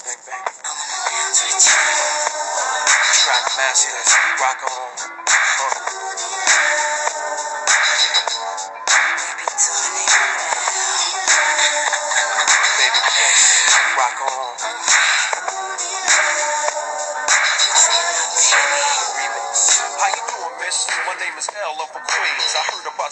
thing, baby. Track masters, rock on. Uh.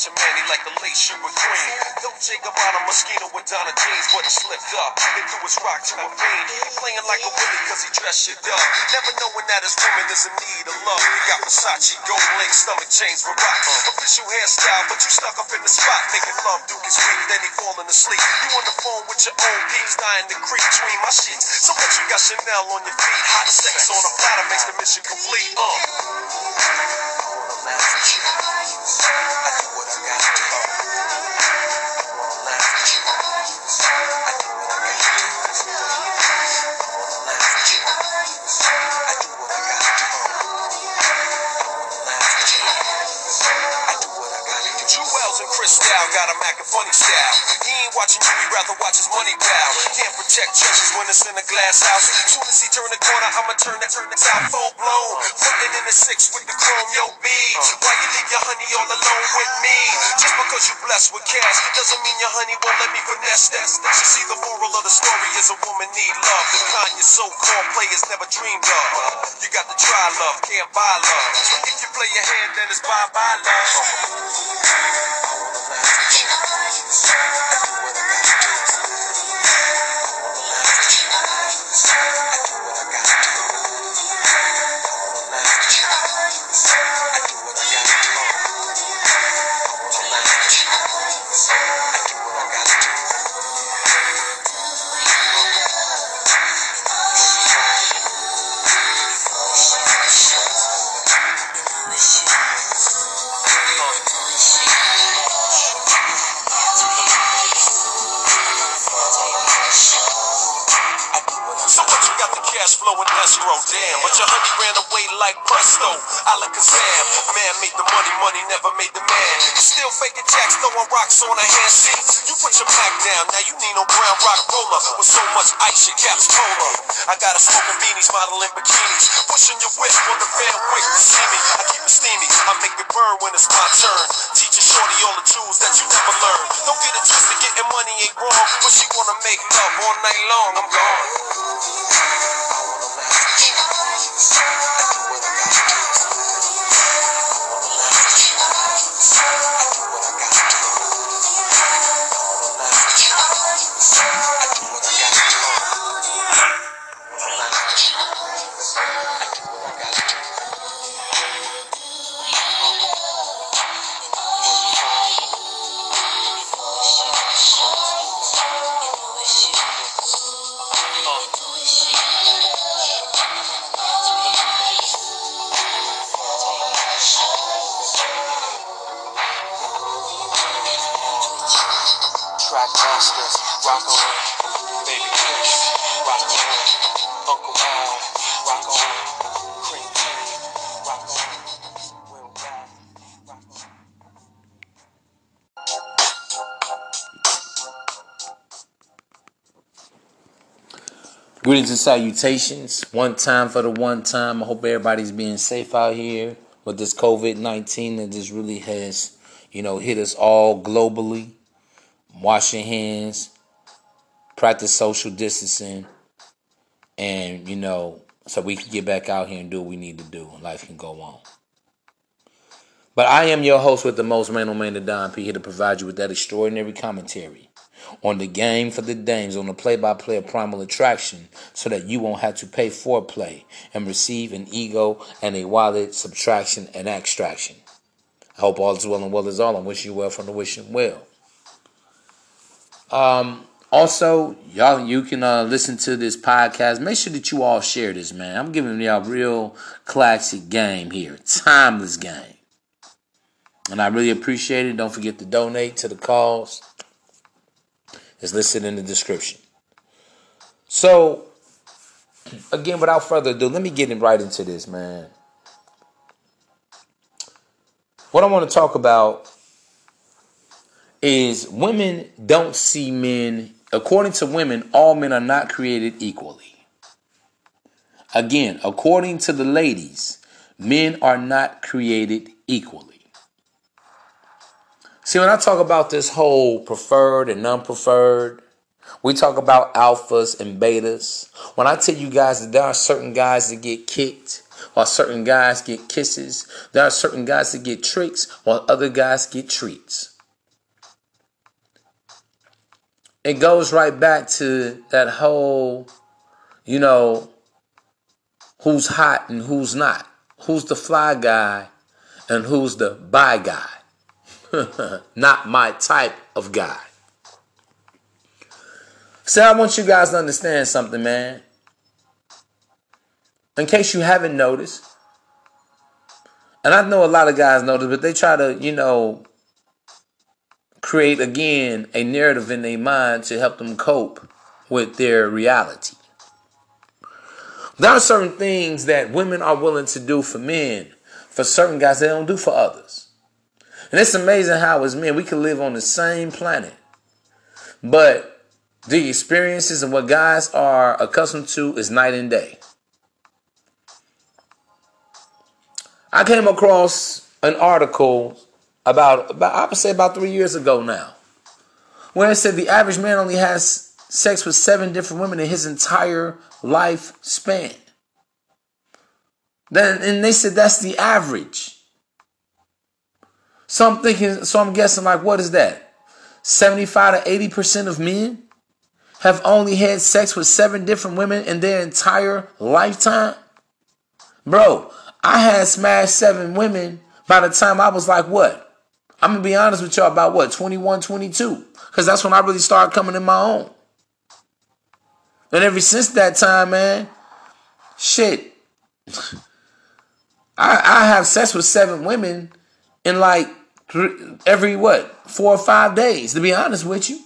I heard about your man, he like the you with cream. Dolce Gabbana Moschino with Donna jeans, but he slipped up. He threw his rock to a fiend. Playing like a willie cause he dressed shit up. Never knowing that his woman is in need of love. He got Versace, gold link, stomach chains rocks. Official hairstyle, but you stuck up in the spot. Making love, Duke is weak, then he falling asleep. You on the phone with your own peas, dying to creep between my sheets. So what you got Chanel on your feet? Hot sex on a platter makes the mission complete. Uh. Do. Jewels and Cristal got him acting funny style. He ain't watching you, he rather watch his money pal. Can't protect churches when it's in a glass house. Soon as he turn the corner, I'ma turn that turn that full blown. Frontin' in the six with the chrome, yo B. Why you leave your honey all alone with me? Just because you blessed with cash doesn't mean your honey won't let me finesse that. You see, the moral of the story is a woman need love. The kind your so-called players never dreamed of. You got to try love, can't buy love. If you play your hand, then it's bye-bye love. are you shining thru the only thing that's been on you. Escrow, damn. But your honey ran away like presto. Alakazam, man made the money, money never made the man. You still faking jacks, throwing rocks on a hand seat. You put your pack down, now you need no brown rock roller. With so much ice, your cap's polar. I got a smoking beanies, modeling bikinis. Pushing your whip on the van quick to see me. I keep it steamy, I make it burn when it's my turn. Teaching shorty all the tools that you never learned. Don't get it twisted, getting money ain't wrong. But she wanna make love all night long, I'm gone. Laugh you. Greetings and salutations. One time for the one time. I hope everybody's being safe out here with this COVID 19 that just really has, you know, hit us all globally. Wash your hands, practice social distancing, and, you know, so we can get back out here and do what we need to do and life can go on. But I am your host with the most on man, the Don P, here to provide you with that extraordinary commentary on the game for the dames, on the play by play of primal attraction, so that you won't have to pay for play and receive an ego and a wallet subtraction and extraction. I hope all is well and well is all. I'm wishing you well from the wishing well. Um, also, y'all, you can uh, listen to this podcast. Make sure that you all share this, man. I'm giving y'all real classic game here, timeless game. And I really appreciate it. Don't forget to donate to the cause. It's listed in the description. So, again, without further ado, let me get right into this, man. What I want to talk about is women don't see men, according to women, all men are not created equally. Again, according to the ladies, men are not created equally. See, when I talk about this whole preferred and non preferred, we talk about alphas and betas. When I tell you guys that there are certain guys that get kicked, while certain guys get kisses, there are certain guys that get tricks, while other guys get treats. It goes right back to that whole, you know, who's hot and who's not, who's the fly guy and who's the bi guy. not my type of guy. So I want you guys to understand something, man. In case you haven't noticed, and I know a lot of guys notice, but they try to, you know, create again a narrative in their mind to help them cope with their reality. There are certain things that women are willing to do for men, for certain guys they don't do for others. And it's amazing how as men we can live on the same planet, but the experiences and what guys are accustomed to is night and day. I came across an article about, about I would say about three years ago now, where it said the average man only has sex with seven different women in his entire life span. Then and they said that's the average. So I'm thinking, so I'm guessing like what is that? 75 to 80% of men have only had sex with seven different women in their entire lifetime? Bro, I had smashed seven women by the time I was like, what? I'm gonna be honest with y'all about what, 21, 22. Because that's when I really started coming in my own. And ever since that time, man, shit. I, I have sex with seven women in like every what, four or five days, to be honest with you.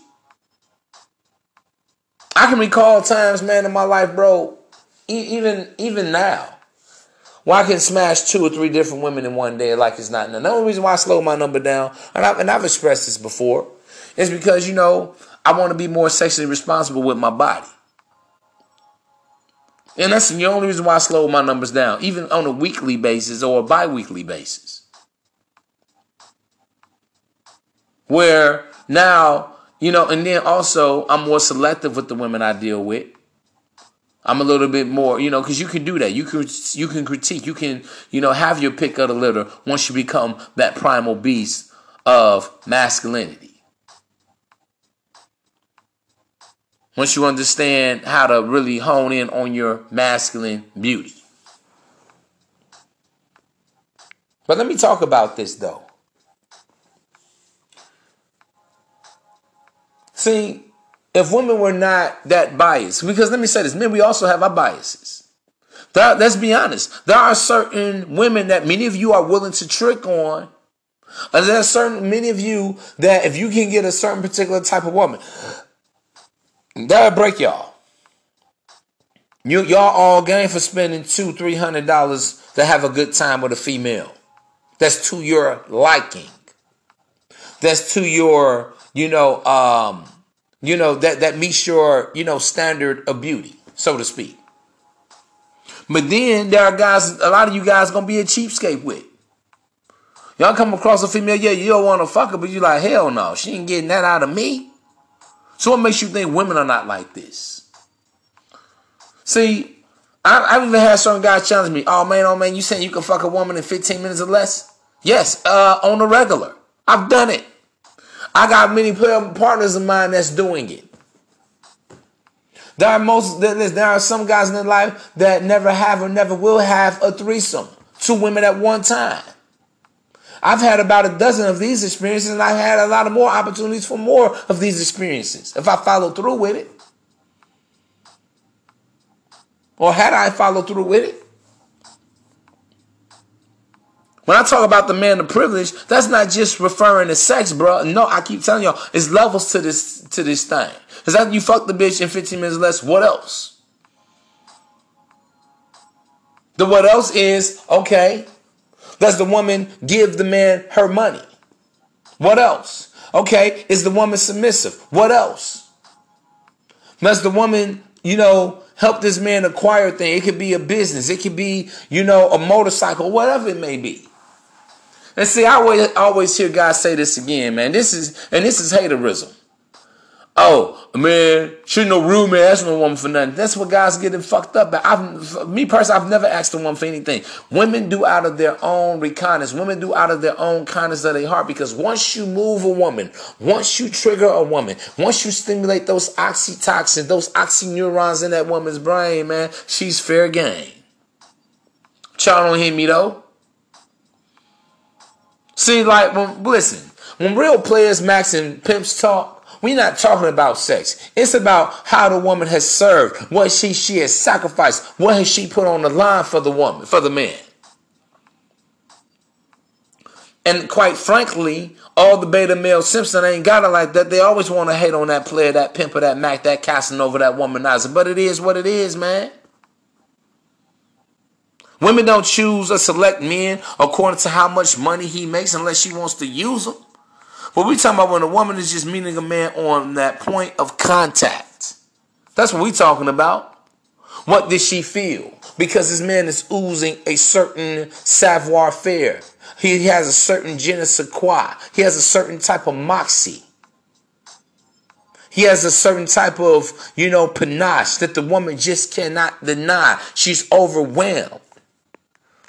I can recall times, man, in my life, bro, even even now, why I can smash two or three different women in one day like it's not none. The only reason why I slow my number down, and, I, and I've expressed this before, is because, you know, I want to be more sexually responsible with my body. And that's the only reason why I slow my numbers down, even on a weekly basis or a bi weekly basis. Where now you know, and then also I'm more selective with the women I deal with. I'm a little bit more, you know, because you can do that. You can you can critique. You can, you know, have your pick of the litter once you become that primal beast of masculinity. Once you understand how to really hone in on your masculine beauty. But let me talk about this though. See, if women were not that biased, because let me say this, men, we also have our biases. Let's be honest. There are certain women that many of you are willing to trick on. And there are certain many of you that if you can get a certain particular type of woman, that'll break y'all. You y'all all game for spending two, three hundred dollars to have a good time with a female. That's to your liking. That's to your, you know, um, you know, that, that meets your, you know, standard of beauty, so to speak. But then there are guys, a lot of you guys gonna be a cheapskate with. Y'all come across a female, yeah, you don't want to fuck her, but you like, hell no, she ain't getting that out of me. So what makes you think women are not like this? See, I, have even had some guys challenge me, oh man, oh man, you saying you can fuck a woman in 15 minutes or less? Yes, uh, on the regular. I've done it. I got many partners of mine that's doing it. There are most there are some guys in their life that never have or never will have a threesome, two women at one time. I've had about a dozen of these experiences, and I had a lot of more opportunities for more of these experiences if I follow through with it. Or had I followed through with it. When I talk about the man of privilege, that's not just referring to sex, bro. No, I keep telling y'all, it's levels to this to this thing. Cause after you fuck the bitch in 15 minutes less, what else? The what else is okay. Does the woman give the man her money? What else? Okay, is the woman submissive? What else? Does the woman, you know, help this man acquire things. It could be a business. It could be, you know, a motorcycle, whatever it may be. And see, I always, always hear guys say this again, man. This is, and this is haterism. Oh man, shouldn't no real man ask no woman for nothing. That's what guys getting fucked up. About. I've, me personally, I've never asked a woman for anything. Women do out of their own kindness. Women do out of their own kindness of their heart. Because once you move a woman, once you trigger a woman, once you stimulate those oxytocin, those oxyneurons in that woman's brain, man, she's fair game. Y'all don't hear me though. See, like, when, listen, when real players, Max and pimps talk, we're not talking about sex. It's about how the woman has served, what she she has sacrificed, what has she put on the line for the woman, for the man. And quite frankly, all the beta male Simpson ain't got it like that. They always want to hate on that player, that pimper, that Mac, that Casanova, that womanizer. But it is what it is, man. Women don't choose or select men according to how much money he makes unless she wants to use them. But we talking about when a woman is just meeting a man on that point of contact. That's what we talking about. What did she feel? Because this man is oozing a certain savoir faire. He has a certain je ne sais quoi. He has a certain type of moxie. He has a certain type of, you know, panache that the woman just cannot deny. She's overwhelmed.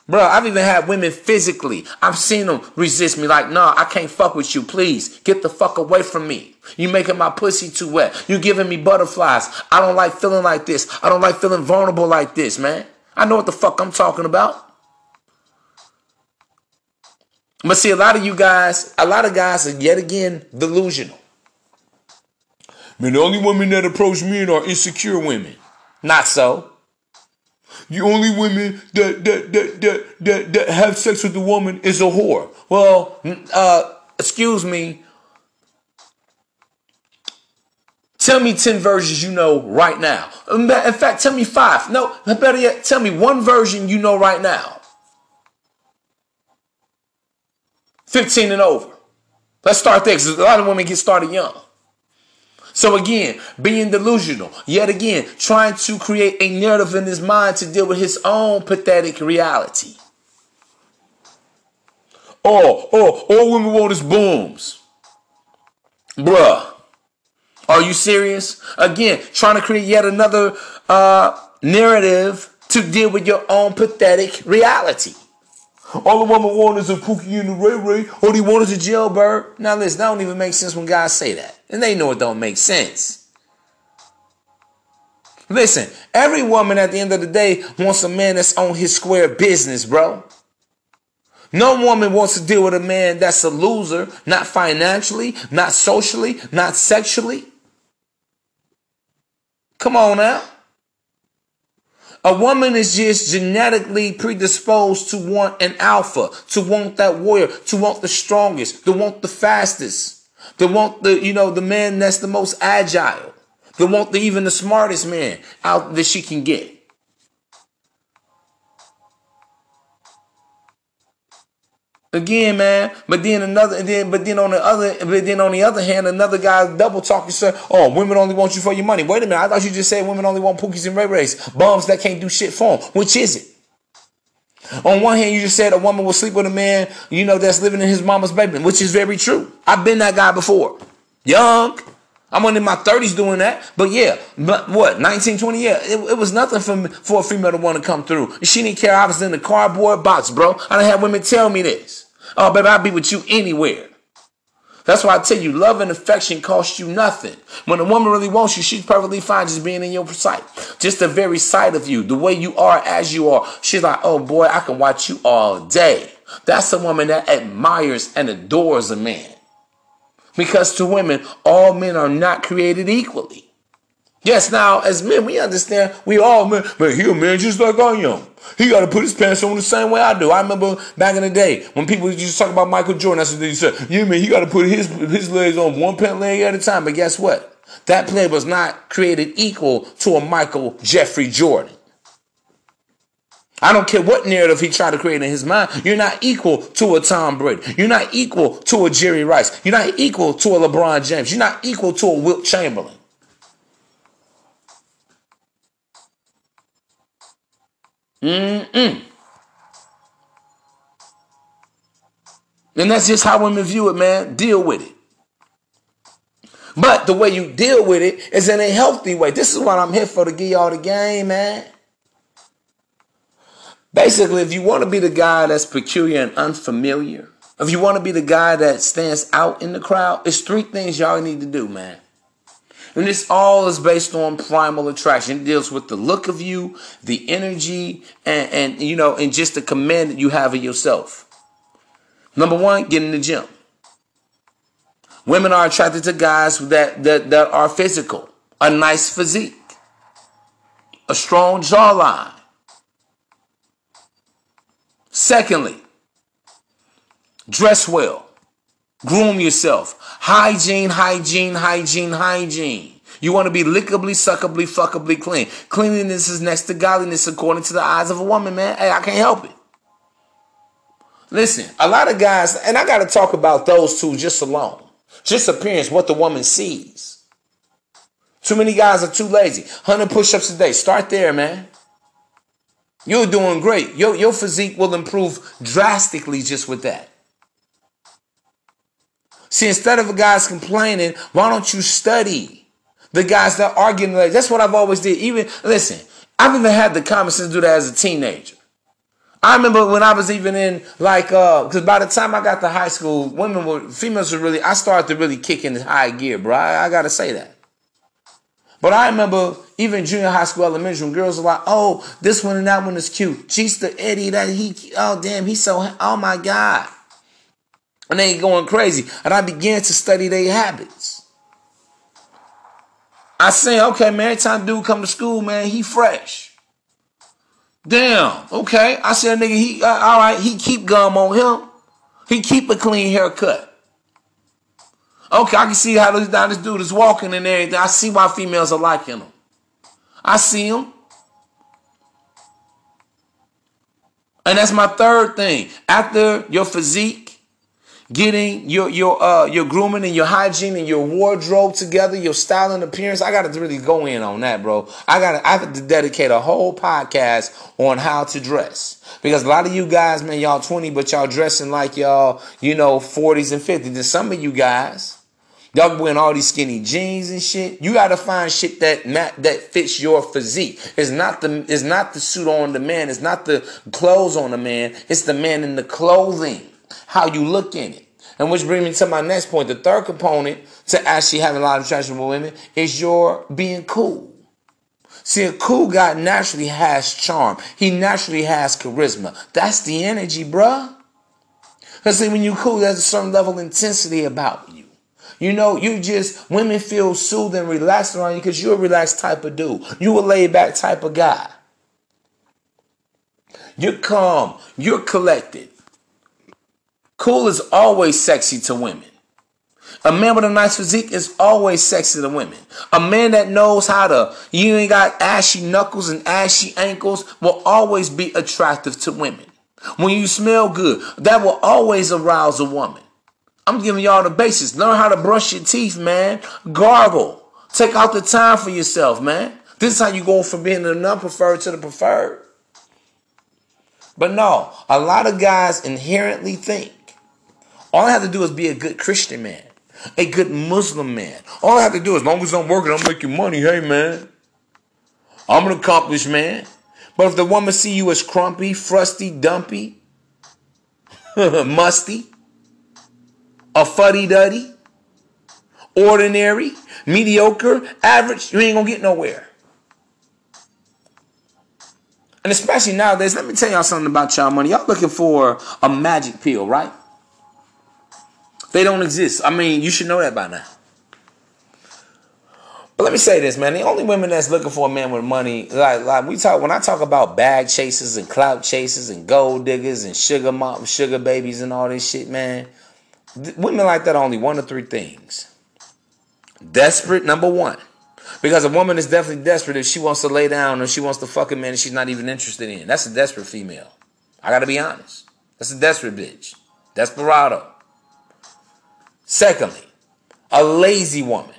Bro, I've even had women physically. I've seen them resist me like, nah, I can't fuck with you. Please get the fuck away from me. You making my pussy too wet. You giving me butterflies. I don't like feeling like this. I don't like feeling vulnerable like this, man. I know what the fuck I'm talking about. But see, a lot of you guys, a lot of guys are yet again delusional. Man, the only women that approach men are insecure women. Not so. The only women that that that that that, that have sex with the woman is a whore. Well, uh, excuse me. Tell me 10 versions you know right now. In fact, tell me five. No, better yet, tell me one version you know right now. 15 and over. Let's start there because a lot of women get started young. So again, being delusional, yet again, trying to create a narrative in his mind to deal with his own pathetic reality. Oh, oh, all women want is booms. Bruh. Are you serious? Again, trying to create yet another uh, narrative to deal with your own pathetic reality. All the woman want is a Pookie and a Ray Ray. All he want is a jailbird. Now listen, that don't even make sense when guys say that. And they know it don't make sense. Listen, every woman at the end of the day wants a man that's on his square business, bro. No woman wants to deal with a man that's a loser, not financially, not socially, not sexually. Come on now. A woman is just genetically predisposed to want an alpha, to want that warrior, to want the strongest, to want the fastest, to want the, you know, the man that's the most agile, to want the even the smartest man out that she can get. Again, man. But then another, and then but then on the other, but then on the other hand, another guy double talking, sir. Oh, women only want you for your money. Wait a minute, I thought you just said women only want pookies and ray rays, bums that can't do shit for them. Which is it? On one hand, you just said a woman will sleep with a man, you know, that's living in his mama's basement, which is very true. I've been that guy before. Young. I'm in my 30s doing that. But yeah, but what, 19, 20 years? It, it, was nothing for, me, for a female to want to come through. She didn't care I was in the cardboard box, bro. I done had women tell me this. Oh, baby, I'll be with you anywhere. That's why I tell you, love and affection cost you nothing. When a woman really wants you, she's perfectly fine just being in your sight. Just the very sight of you, the way you are as you are. She's like, oh boy, I can watch you all day. That's a woman that admires and adores a man. Because to women, all men are not created equally. Yes, now as men, we understand we all men, but he a man just like I am. He got to put his pants on the same way I do. I remember back in the day when people used to talk about Michael Jordan. That's what they said. Yeah, man, he got to put his his legs on one pant leg at a time. But guess what? That player was not created equal to a Michael Jeffrey Jordan. I don't care what narrative he tried to create in his mind. You're not equal to a Tom Brady. You're not equal to a Jerry Rice. You're not equal to a LeBron James. You're not equal to a Wilt Chamberlain. Mm-mm. And that's just how women view it, man. Deal with it. But the way you deal with it is in a healthy way. This is what I'm here for to give y'all the game, man. Basically, if you want to be the guy that's peculiar and unfamiliar, if you want to be the guy that stands out in the crowd, it's three things y'all need to do, man. And this all is based on primal attraction. It deals with the look of you, the energy, and, and you know, and just the command that you have of yourself. Number one, get in the gym. Women are attracted to guys that, that, that are physical, a nice physique, a strong jawline. Secondly, dress well, groom yourself. Hygiene, hygiene, hygiene, hygiene. You want to be lickably, suckably, fuckably clean. Cleanliness is next to godliness according to the eyes of a woman, man. Hey, I can't help it. Listen, a lot of guys, and I got to talk about those two just alone. Just appearance, what the woman sees. Too many guys are too lazy. 100 push ups a day. Start there, man. You're doing great. Your, your physique will improve drastically just with that. See, instead of guy's complaining, why don't you study the guys that are getting lazy? That's what I've always did. Even listen, I've even had the common sense to do that as a teenager. I remember when I was even in like uh because by the time I got to high school, women were females were really I started to really kick in high gear, bro. I, I gotta say that. But I remember even junior high school, elementary, when girls were like, "Oh, this one and that one is cute." She's the Eddie that he, oh damn, he's so, oh my god, and they going crazy. And I began to study their habits. I say, okay, man, every time dude come to school, man, he fresh. Damn. Okay. I said, nigga, he uh, all right. He keep gum on him. He keep a clean haircut. Okay, I can see how this, how this dude is walking and everything. I see why females are liking him. I see him. And that's my third thing. After your physique, getting your your uh your grooming and your hygiene and your wardrobe together, your style and appearance. I got to really go in on that, bro. I gotta I have to dedicate a whole podcast on how to dress because a lot of you guys, man, y'all twenty, but y'all dressing like y'all, you know, forties and fifties. And some of you guys. Y'all wearing all these skinny jeans and shit. You gotta find shit that that fits your physique. It's not the it's not the suit on the man. It's not the clothes on the man. It's the man in the clothing how you look in it. And which brings me to my next point. The third component to actually having a lot of attraction with women is your being cool. See, a cool guy naturally has charm. He naturally has charisma. That's the energy, bruh. Because see, when you cool, there's a certain level of intensity about you. You know, you just, women feel soothed and relaxed around you because you're a relaxed type of dude. You a laid back type of guy. You're calm. You're collected. Cool is always sexy to women. A man with a nice physique is always sexy to women. A man that knows how to, you ain't got ashy knuckles and ashy ankles, will always be attractive to women. When you smell good, that will always arouse a woman. I'm giving y'all the basics. Learn how to brush your teeth, man. Gargle. Take out the time for yourself, man. This is how you go from being the non-preferred to the preferred. But no, a lot of guys inherently think all I have to do is be a good Christian man, a good Muslim man. All I have to do, is as long as I'm working, I'm making money. Hey, man, I'm an accomplished man. But if the woman see you as crumpy, frusty, dumpy, musty, a fuddy duddy, ordinary, mediocre, average, you ain't gonna get nowhere. And especially nowadays, let me tell y'all something about y'all money. Y'all looking for a magic pill, right? They don't exist. I mean, you should know that by now. But let me say this, man. The only women that's looking for a man with money, like like we talk when I talk about bag chasers and clout chasers and gold diggers and sugar mom, sugar babies and all this shit, man. Women like that only one of three things. Desperate, number one. Because a woman is definitely desperate if she wants to lay down or she wants to fuck a man she's not even interested in. That's a desperate female. I gotta be honest. That's a desperate bitch. Desperado. Secondly, a lazy woman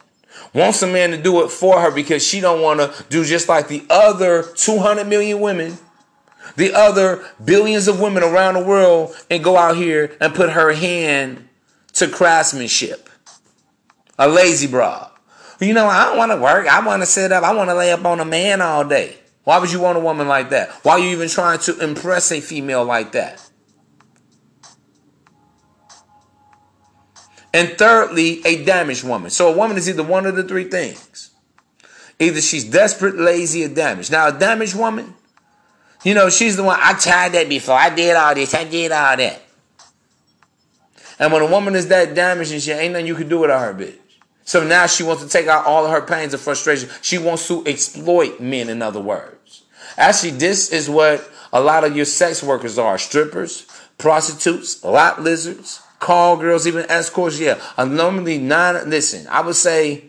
wants a man to do it for her because she don't want to do just like the other 200 million women the other billions of women around the world and go out here and put her hand to craftsmanship. A lazy broad. You know, I don't want to work. I want to sit up. I want to lay up on a man all day. Why would you want a woman like that? Why are you even trying to impress a female like that? And thirdly, a damaged woman. So a woman is either one of the three things. Either she's desperate, lazy, or damaged. Now, a damaged woman, you know, she's the one, I tried that before. I did all this. I did all that. And when a woman is that damaged and she ain't nothing you can do with her, bitch. So now she wants to take out all of her pains and frustration. She wants to exploit men, in other words. Actually, this is what a lot of your sex workers are strippers, prostitutes, lot lizards, call girls, even escorts. Yeah, normally nine. Listen, I would say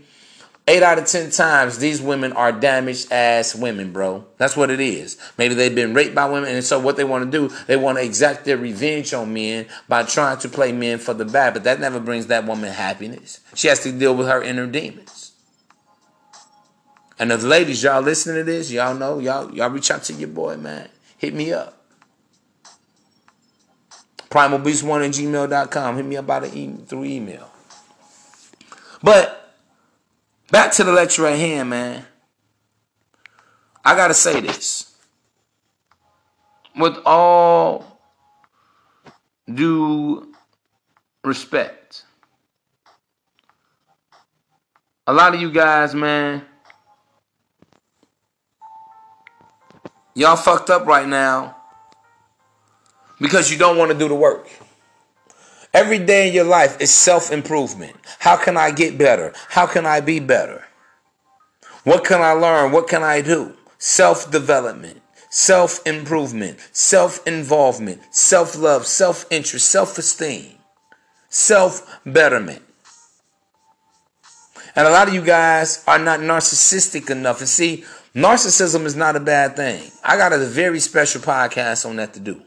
eight out of ten times these women are damaged ass women, bro. That's what it is. Maybe they've been raped by women, and so what they want to do, they want to exact their revenge on men by trying to play men for the bad. But that never brings that woman happiness. She has to deal with her inner demons. And the ladies, y'all listening to this, y'all know, y'all, y'all reach out to your boy, man. Hit me up. PrimalBeast1 at gmail.com. Hit me up by the e- through email. But back to the lecture at hand, man. I gotta say this. With all due respect. A lot of you guys, man, y'all fucked up right now because you don't want to do the work. Every day in your life is self improvement. How can I get better? How can I be better? What can I learn? What can I do? Self development, self improvement, self involvement, self love, self interest, self esteem, self betterment. And a lot of you guys are not narcissistic enough. And see, narcissism is not a bad thing. I got a very special podcast on that to do.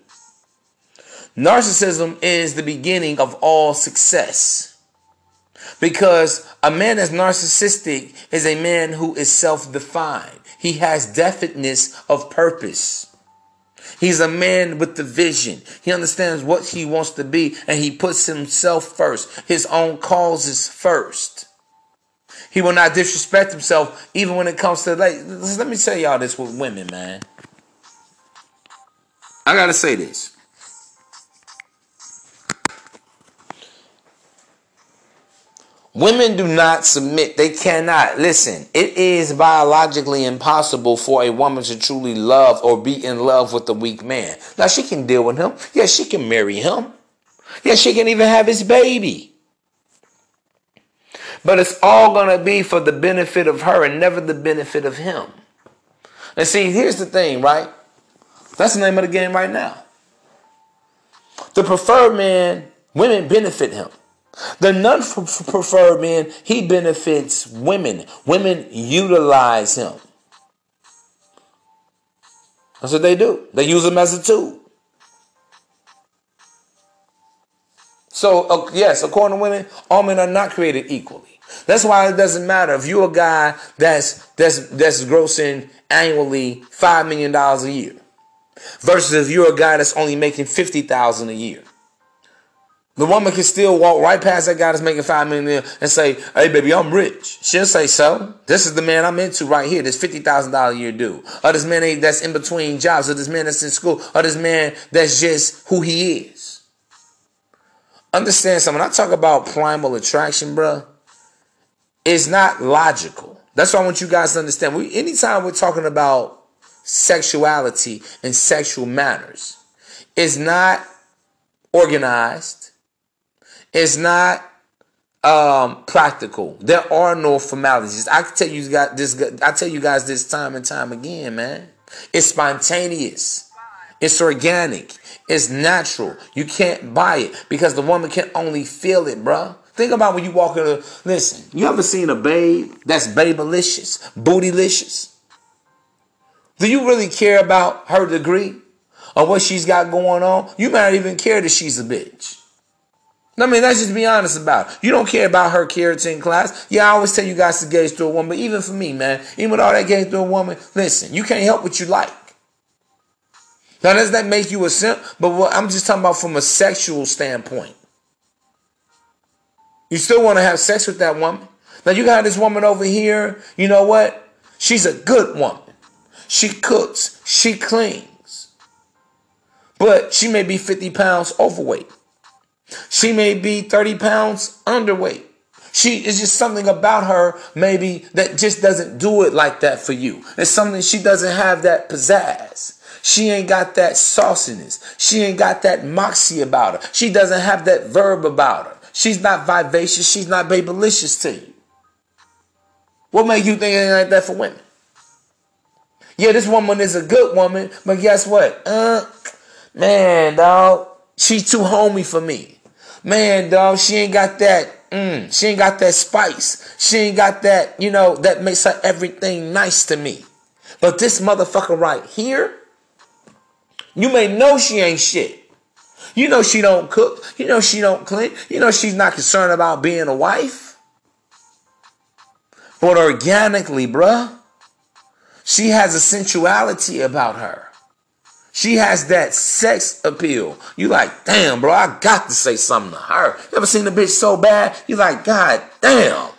Narcissism is the beginning of all success. Because a man that's narcissistic is a man who is self defined. He has definiteness of purpose. He's a man with the vision. He understands what he wants to be and he puts himself first, his own causes first. He will not disrespect himself even when it comes to like let me tell y'all this with women, man. I gotta say this. Women do not submit. They cannot. Listen, it is biologically impossible for a woman to truly love or be in love with a weak man. Now, she can deal with him. Yeah, she can marry him. Yeah, she can even have his baby. But it's all going to be for the benefit of her and never the benefit of him. And see, here's the thing, right? That's the name of the game right now. The preferred man, women benefit him. The non preferred man, he benefits women. Women utilize him. That's what they do. They use him as a tool. So, uh, yes, according to women, all men are not created equally. That's why it doesn't matter if you're a guy that's that's that's grossing annually five million dollars a year, versus if you're a guy that's only making fifty thousand a year. The woman can still walk right past that guy that's making five million and say, "Hey, baby, I'm rich." She'll say, "So this is the man I'm into right here. This fifty thousand dollar a year dude, or this man that's in between jobs, or this man that's in school, or this man that's just who he is." Understand something? When I talk about primal attraction, bruh, it's not logical. That's why I want you guys to understand. We anytime we're talking about sexuality and sexual matters, it's not organized it's not um, practical. There are no formalities. I tell you guys this. I tell you guys this time and time again, man. It's spontaneous. It's organic. It's natural. You can't buy it because the woman can only feel it, bruh. Think about when you walk in a listen. You ever seen a babe that's babylicious, bootylicious? Do you really care about her degree or what she's got going on? You might not even care that she's a bitch. I mean, let's just be honest about it. You don't care about her keratin class. Yeah, I always tell you guys to gaze through a woman, but even for me, man, even with all that gaze through a woman, listen, you can't help what you like. Now, does that make you a simp? But what I'm just talking about from a sexual standpoint. You still want to have sex with that woman. Now, you got this woman over here. You know what? She's a good woman. She cooks. She cleans. But she may be 50 pounds overweight. She may be 30 pounds underweight. She is just something about her maybe that just doesn't do it like that for you. It's something she doesn't have that pizzazz. She ain't got that sauciness. She ain't got that moxie about her. She doesn't have that verb about her. She's not vivacious. She's not babylicious to you. What make you think anything like that for women? Yeah, this woman is a good woman, but guess what? Uh, man, dog, she's too homey for me. Man, dog, she ain't got that. Mm, she ain't got that spice. She ain't got that. You know that makes her everything nice to me. But this motherfucker right here, you may know she ain't shit. You know she don't cook. You know she don't clean. You know she's not concerned about being a wife. But organically, bruh, she has a sensuality about her. She has that sex appeal. You like, damn, bro, I got to say something to her. You ever seen a bitch so bad? You like, God damn.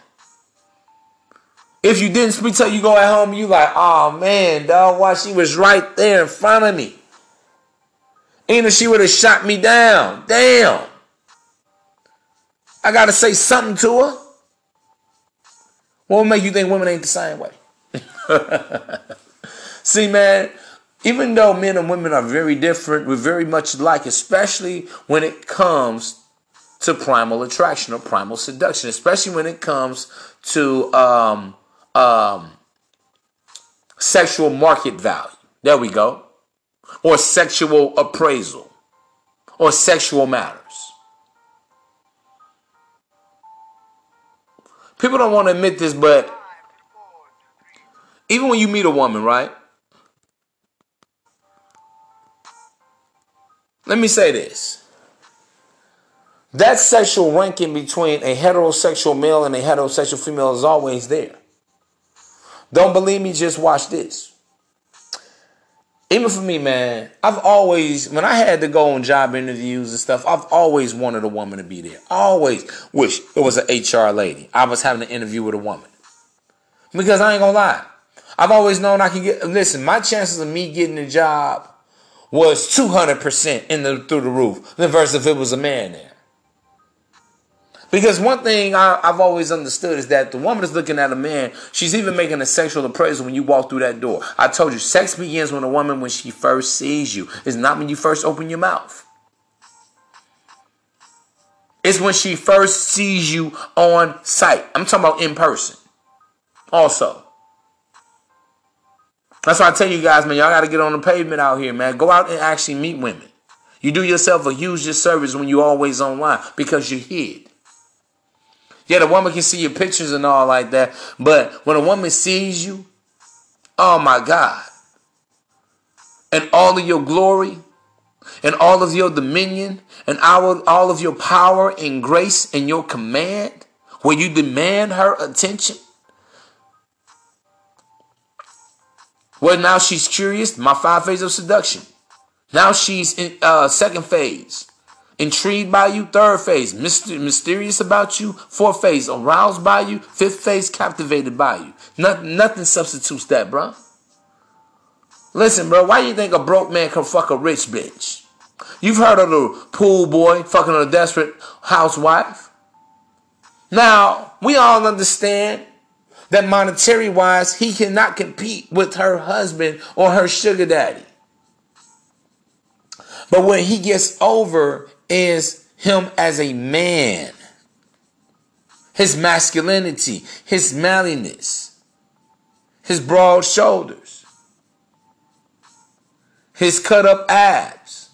If you didn't speak to her, you go at home, you like, oh man, dog, why she was right there in front of me. Even if she would have shot me down. Damn. I gotta say something to her. What make you think women ain't the same way? See, man, even though men and women are very different, we're very much alike, especially when it comes to primal attraction or primal seduction, especially when it comes to um, um, sexual market value. There we go or sexual appraisal or sexual matters. People don't want to admit this, but even when you meet a woman, right? Let me say this. That sexual ranking between a heterosexual male and a heterosexual female is always there. Don't believe me? Just watch this even for me, man, I've always, when I had to go on job interviews and stuff, I've always wanted a woman to be there. always wish it was an HR lady. I was having an interview with a woman. Because I ain't gonna lie. I've always known I can get, listen, my chances of me getting a job was 200% in the, through the roof than versus if it was a man there. Because one thing I, have always understood is that the woman is looking at a man, she's even making a sexual appraisal when you walk through that door. I told you, sex begins when a woman, when she first sees you. It's not when you first open your mouth. It's when she first sees you on site. I'm talking about in person. Also. That's why I tell you guys, man, y'all got to get on the pavement out here, man. Go out and actually meet women. You do yourself a huge disservice when you're always online because you're hid. Yeah, the woman can see your pictures and all like that. But when a woman sees you, oh my God, and all of your glory, and all of your dominion, and all, of your power and grace and your command, where you demand her attention. Well, now she's curious. My five phase of seduction. Now she's in uh, second phase. Intrigued by you, third phase. Mysterious about you, fourth phase. Aroused by you, fifth phase. Captivated by you. Nothing, nothing substitutes that, bro. Listen, bro, why you think a broke man can fuck a rich bitch? You've heard of the pool boy fucking a desperate housewife. Now, we all understand that monetary wise, he cannot compete with her husband or her sugar daddy. But when he gets over is him as a man. His masculinity, his manliness, his broad shoulders, his cut up abs,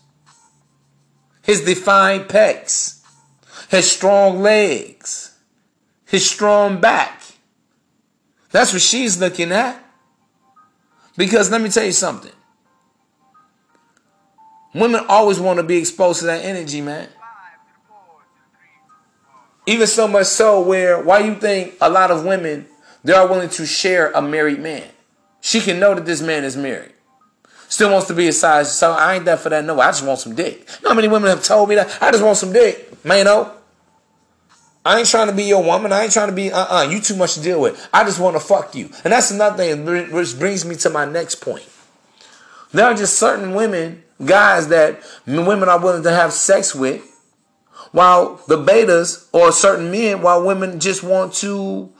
his defined pecs, his strong legs, his strong back. That's what she's looking at. Because let me tell you something. Women always want to be exposed to that energy, man. Even so much so where why you think a lot of women they are willing to share a married man. She can know that this man is married. Still wants to be a size. So I ain't that for that. No, I just want some dick. You know how many women have told me that? I just want some dick, man. No. I ain't trying to be your woman. I ain't trying to be, uh uh you too much to deal with. I just want to fuck you. And that's another thing, which brings me to my next point. There are just certain women, guys that women are willing to have sex with, while the betas or certain men, while women just want to,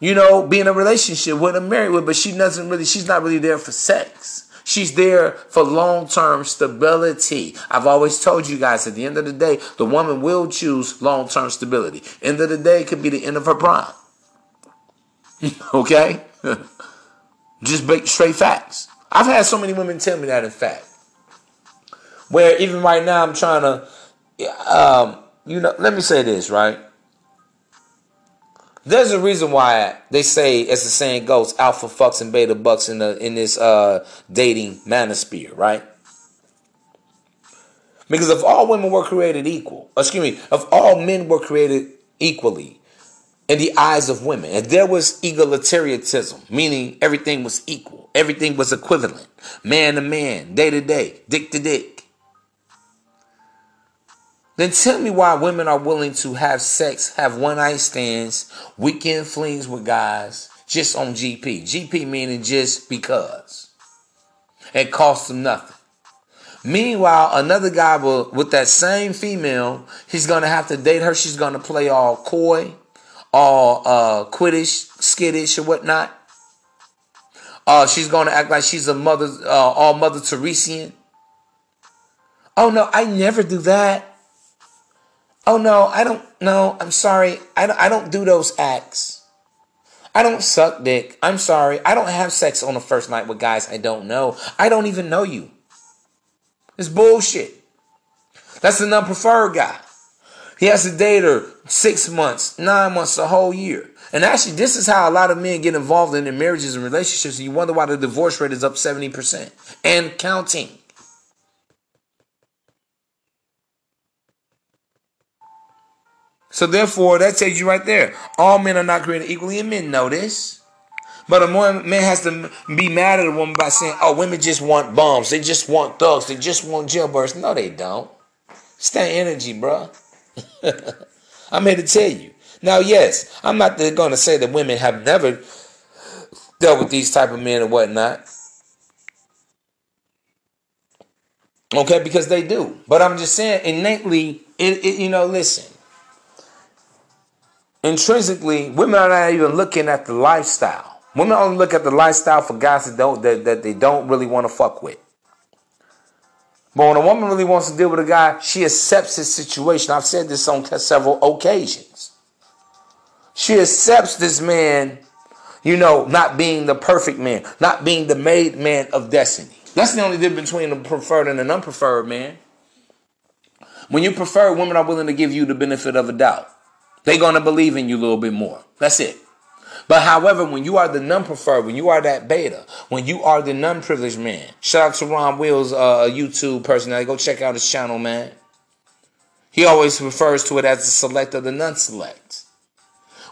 you know, be in a relationship with and married with, but she doesn't really, she's not really there for sex. She's there for long term stability. I've always told you guys at the end of the day, the woman will choose long term stability. End of the day could be the end of her prime. okay? Just straight facts. I've had so many women tell me that, in fact. Where even right now, I'm trying to, um, you know, let me say this, right? There's a reason why they say, as the saying goes, alpha fucks and beta bucks in the in this uh, dating manosphere, right? Because if all women were created equal, excuse me, if all men were created equally in the eyes of women, if there was egalitarianism, meaning everything was equal, everything was equivalent, man to man, day to day, dick to dick, then tell me why women are willing to have sex, have one night stands, weekend flings with guys just on GP. GP meaning just because. It costs them nothing. Meanwhile, another guy will, with that same female, he's gonna have to date her. She's gonna play all coy, all uh, quiddish, skittish, or whatnot. Uh, she's gonna act like she's a mother, uh, all Mother Teresian. Oh no, I never do that. Oh no, I don't no, I'm sorry. I don't I don't do those acts. I don't suck dick. I'm sorry. I don't have sex on the first night with guys I don't know. I don't even know you. It's bullshit. That's the non-preferred guy. He has to date her six months, nine months, a whole year. And actually, this is how a lot of men get involved in their marriages and relationships. And you wonder why the divorce rate is up 70% and counting. So therefore, that tells you right there, all men are not created equally, and men know this. But a man has to be mad at a woman by saying, "Oh, women just want bums. They just want thugs. They just want jailbirds." No, they don't. It's that energy, bro. I'm here to tell you. Now, yes, I'm not going to say that women have never dealt with these type of men and whatnot. Okay, because they do. But I'm just saying, innately, it, it you know, listen intrinsically, women are not even looking at the lifestyle. Women only look at the lifestyle for guys that don't that, that they don't really want to fuck with. But when a woman really wants to deal with a guy, she accepts his situation. I've said this on several occasions. She accepts this man, you know, not being the perfect man, not being the made man of destiny. That's the only difference between the preferred and an unpreferred man. When you prefer, women are willing to give you the benefit of a doubt. They're going to believe in you a little bit more. That's it. But however, when you are the non-preferred, when you are that beta, when you are the non-privileged man, shout out to Ron Wills, uh, a YouTube personality. Go check out his channel, man. He always refers to it as the select of the non-select.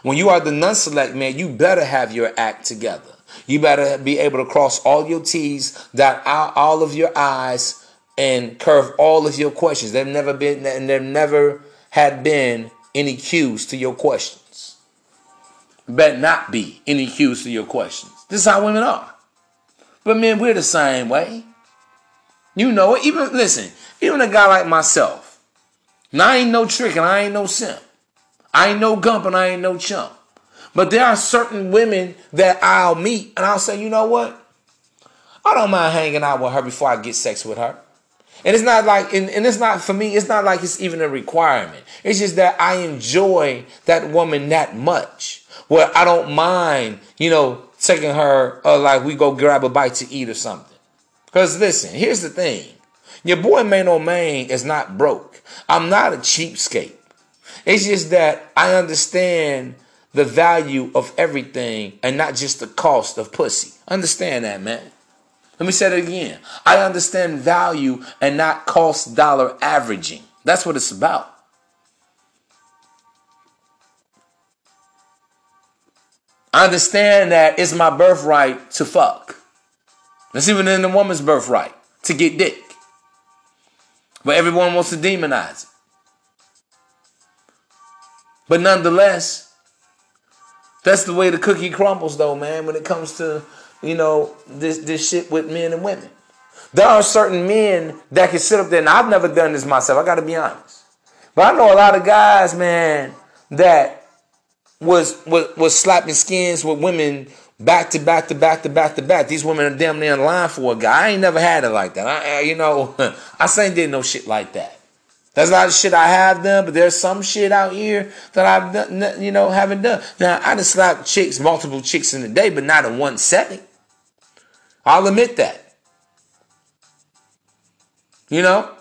When you are the non-select man, you better have your act together. You better be able to cross all your T's, dot out all of your I's, and curve all of your questions. They've never been, and they've never had been any cues to your questions. Better not be any cues to your questions. This is how women are. But men, we're the same way. You know it. Even listen, even a guy like myself. Now I ain't no trick and I ain't no simp. I ain't no gump and I ain't no chump. But there are certain women that I'll meet and I'll say, you know what? I don't mind hanging out with her before I get sex with her. And it's not like, and, and, it's not for me, it's not like it's even a requirement. It's just that I enjoy that woman that much where I don't mind, you know, taking her, or like we go grab a bite to eat or something. Because listen, here's the thing your boy Mano Main is not broke. I'm not a cheapskate. It's just that I understand the value of everything and not just the cost of pussy. Understand that, man. Let me say it again. I understand value and not cost dollar averaging. That's what it's about. I understand that it's my birthright to fuck. That's even in the woman's birthright to get dick. But everyone wants to demonize it. But nonetheless, that's the way the cookie crumbles, though, man, when it comes to, you know, this, this shit with men and women. There are certain men that can sit up there, and I've never done this myself, I gotta be honest. But I know a lot of guys, man, that was was, was slapping skins with women back to back to back to back to back. These women are damn near in line for a guy. I ain't never had it like that. I, you know, I ain't did no shit like that. That's of shit I have done, but there's some shit out here that I've done, you know, haven't done. Now I just slapped chicks, multiple chicks in a day, but not in one setting. I'll admit that. You know?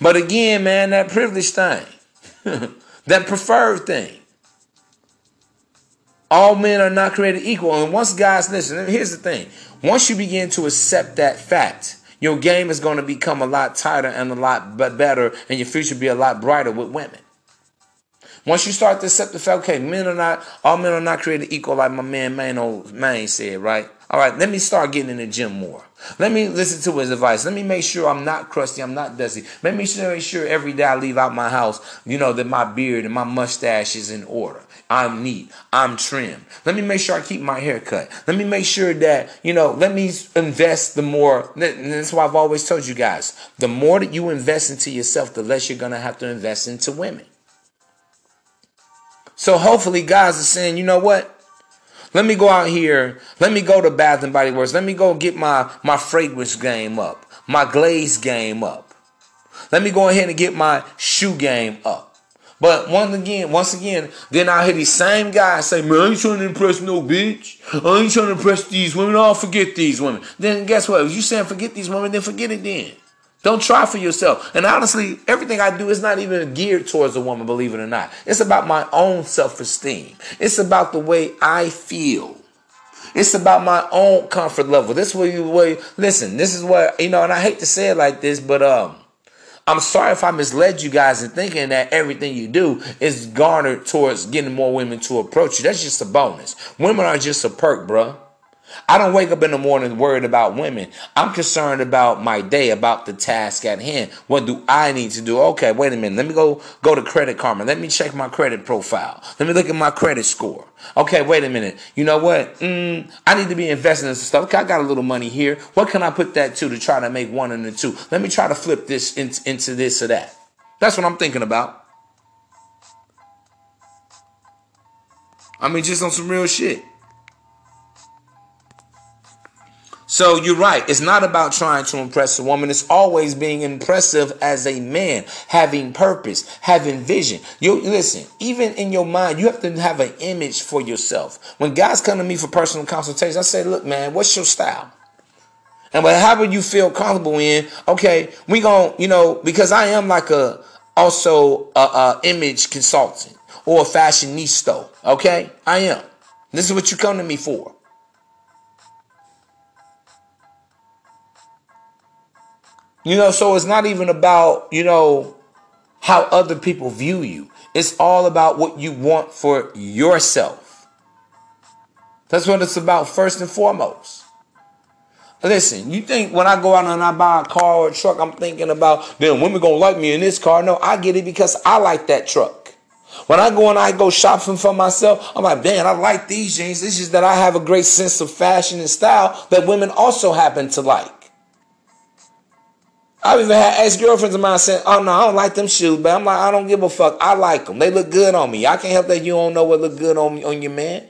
But again, man, that privilege thing, that preferred thing. All men are not created equal. And once guys listen, here's the thing. Once you begin to accept that fact, your game is going to become a lot tighter and a lot better, and your future be a lot brighter with women. Once you start to accept the fact, okay, men are not, all men are not created equal, like my man Main said, right? All right, let me start getting in the gym more. Let me listen to his advice. Let me make sure I'm not crusty, I'm not dusty. Let me make sure every day I leave out my house, you know, that my beard and my mustache is in order. I'm neat. I'm trim. Let me make sure I keep my hair cut. Let me make sure that, you know, let me invest the more. That's why I've always told you guys the more that you invest into yourself, the less you're going to have to invest into women. So hopefully, guys are saying, you know what? Let me go out here. Let me go to Bath and Body Works. Let me go get my, my fragrance game up, my glaze game up. Let me go ahead and get my shoe game up. But once again, once again, then I hear these same guys say, man, I ain't trying to impress no bitch. I ain't trying to impress these women. I'll forget these women. Then guess what? If you saying forget these women, then forget it then. Don't try for yourself. And honestly, everything I do is not even geared towards a woman, believe it or not. It's about my own self-esteem. It's about the way I feel. It's about my own comfort level. This way you way listen, this is what you know, and I hate to say it like this, but um I'm sorry if I misled you guys in thinking that everything you do is garnered towards getting more women to approach you. That's just a bonus. Women are just a perk, bruh. I don't wake up in the morning worried about women. I'm concerned about my day, about the task at hand. What do I need to do? Okay, wait a minute. Let me go go to Credit Karma. Let me check my credit profile. Let me look at my credit score. Okay, wait a minute. You know what? Mm, I need to be investing in some stuff. Okay, I got a little money here. What can I put that to to try to make one and the two? Let me try to flip this into, into this or that. That's what I'm thinking about. I mean, just on some real shit. So you're right. It's not about trying to impress a woman. It's always being impressive as a man, having purpose, having vision. You listen, even in your mind, you have to have an image for yourself. When guys come to me for personal consultation, I say, look, man, what's your style? And whatever you feel comfortable in, okay, we going you know, because I am like a also a, a image consultant or a fashionista, okay? I am. This is what you come to me for. You know, so it's not even about, you know, how other people view you. It's all about what you want for yourself. That's what it's about first and foremost. Listen, you think when I go out and I buy a car or a truck, I'm thinking about, then women gonna like me in this car. No, I get it because I like that truck. When I go and I go shopping for myself, I'm like, man, I like these jeans. It's just that I have a great sense of fashion and style that women also happen to like. I've even had ex girlfriends of mine saying, "Oh no, I don't like them shoes," but I'm like, I don't give a fuck. I like them. They look good on me. I can't help that you don't know what look good on on your man.